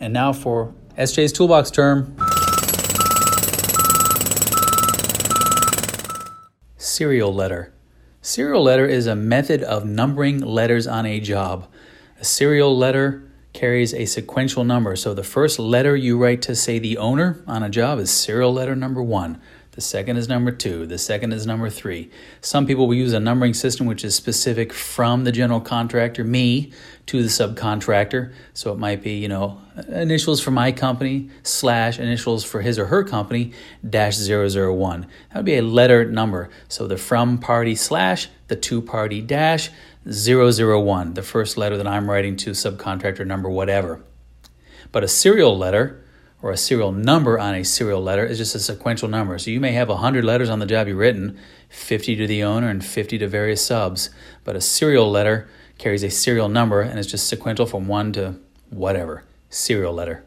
And now for SJ's Toolbox term serial letter. Serial letter is a method of numbering letters on a job. A serial letter carries a sequential number. So the first letter you write to, say, the owner on a job is serial letter number one. The second is number two. The second is number three. Some people will use a numbering system which is specific from the general contractor, me, to the subcontractor. So it might be, you know, initials for my company slash initials for his or her company dash 001. That would be a letter number. So the from party slash the to party dash 001, the first letter that I'm writing to subcontractor number whatever. But a serial letter or a serial number on a serial letter is just a sequential number. So you may have 100 letters on the job you've written, 50 to the owner and 50 to various subs. But a serial letter carries a serial number and it's just sequential from one to whatever. Serial letter.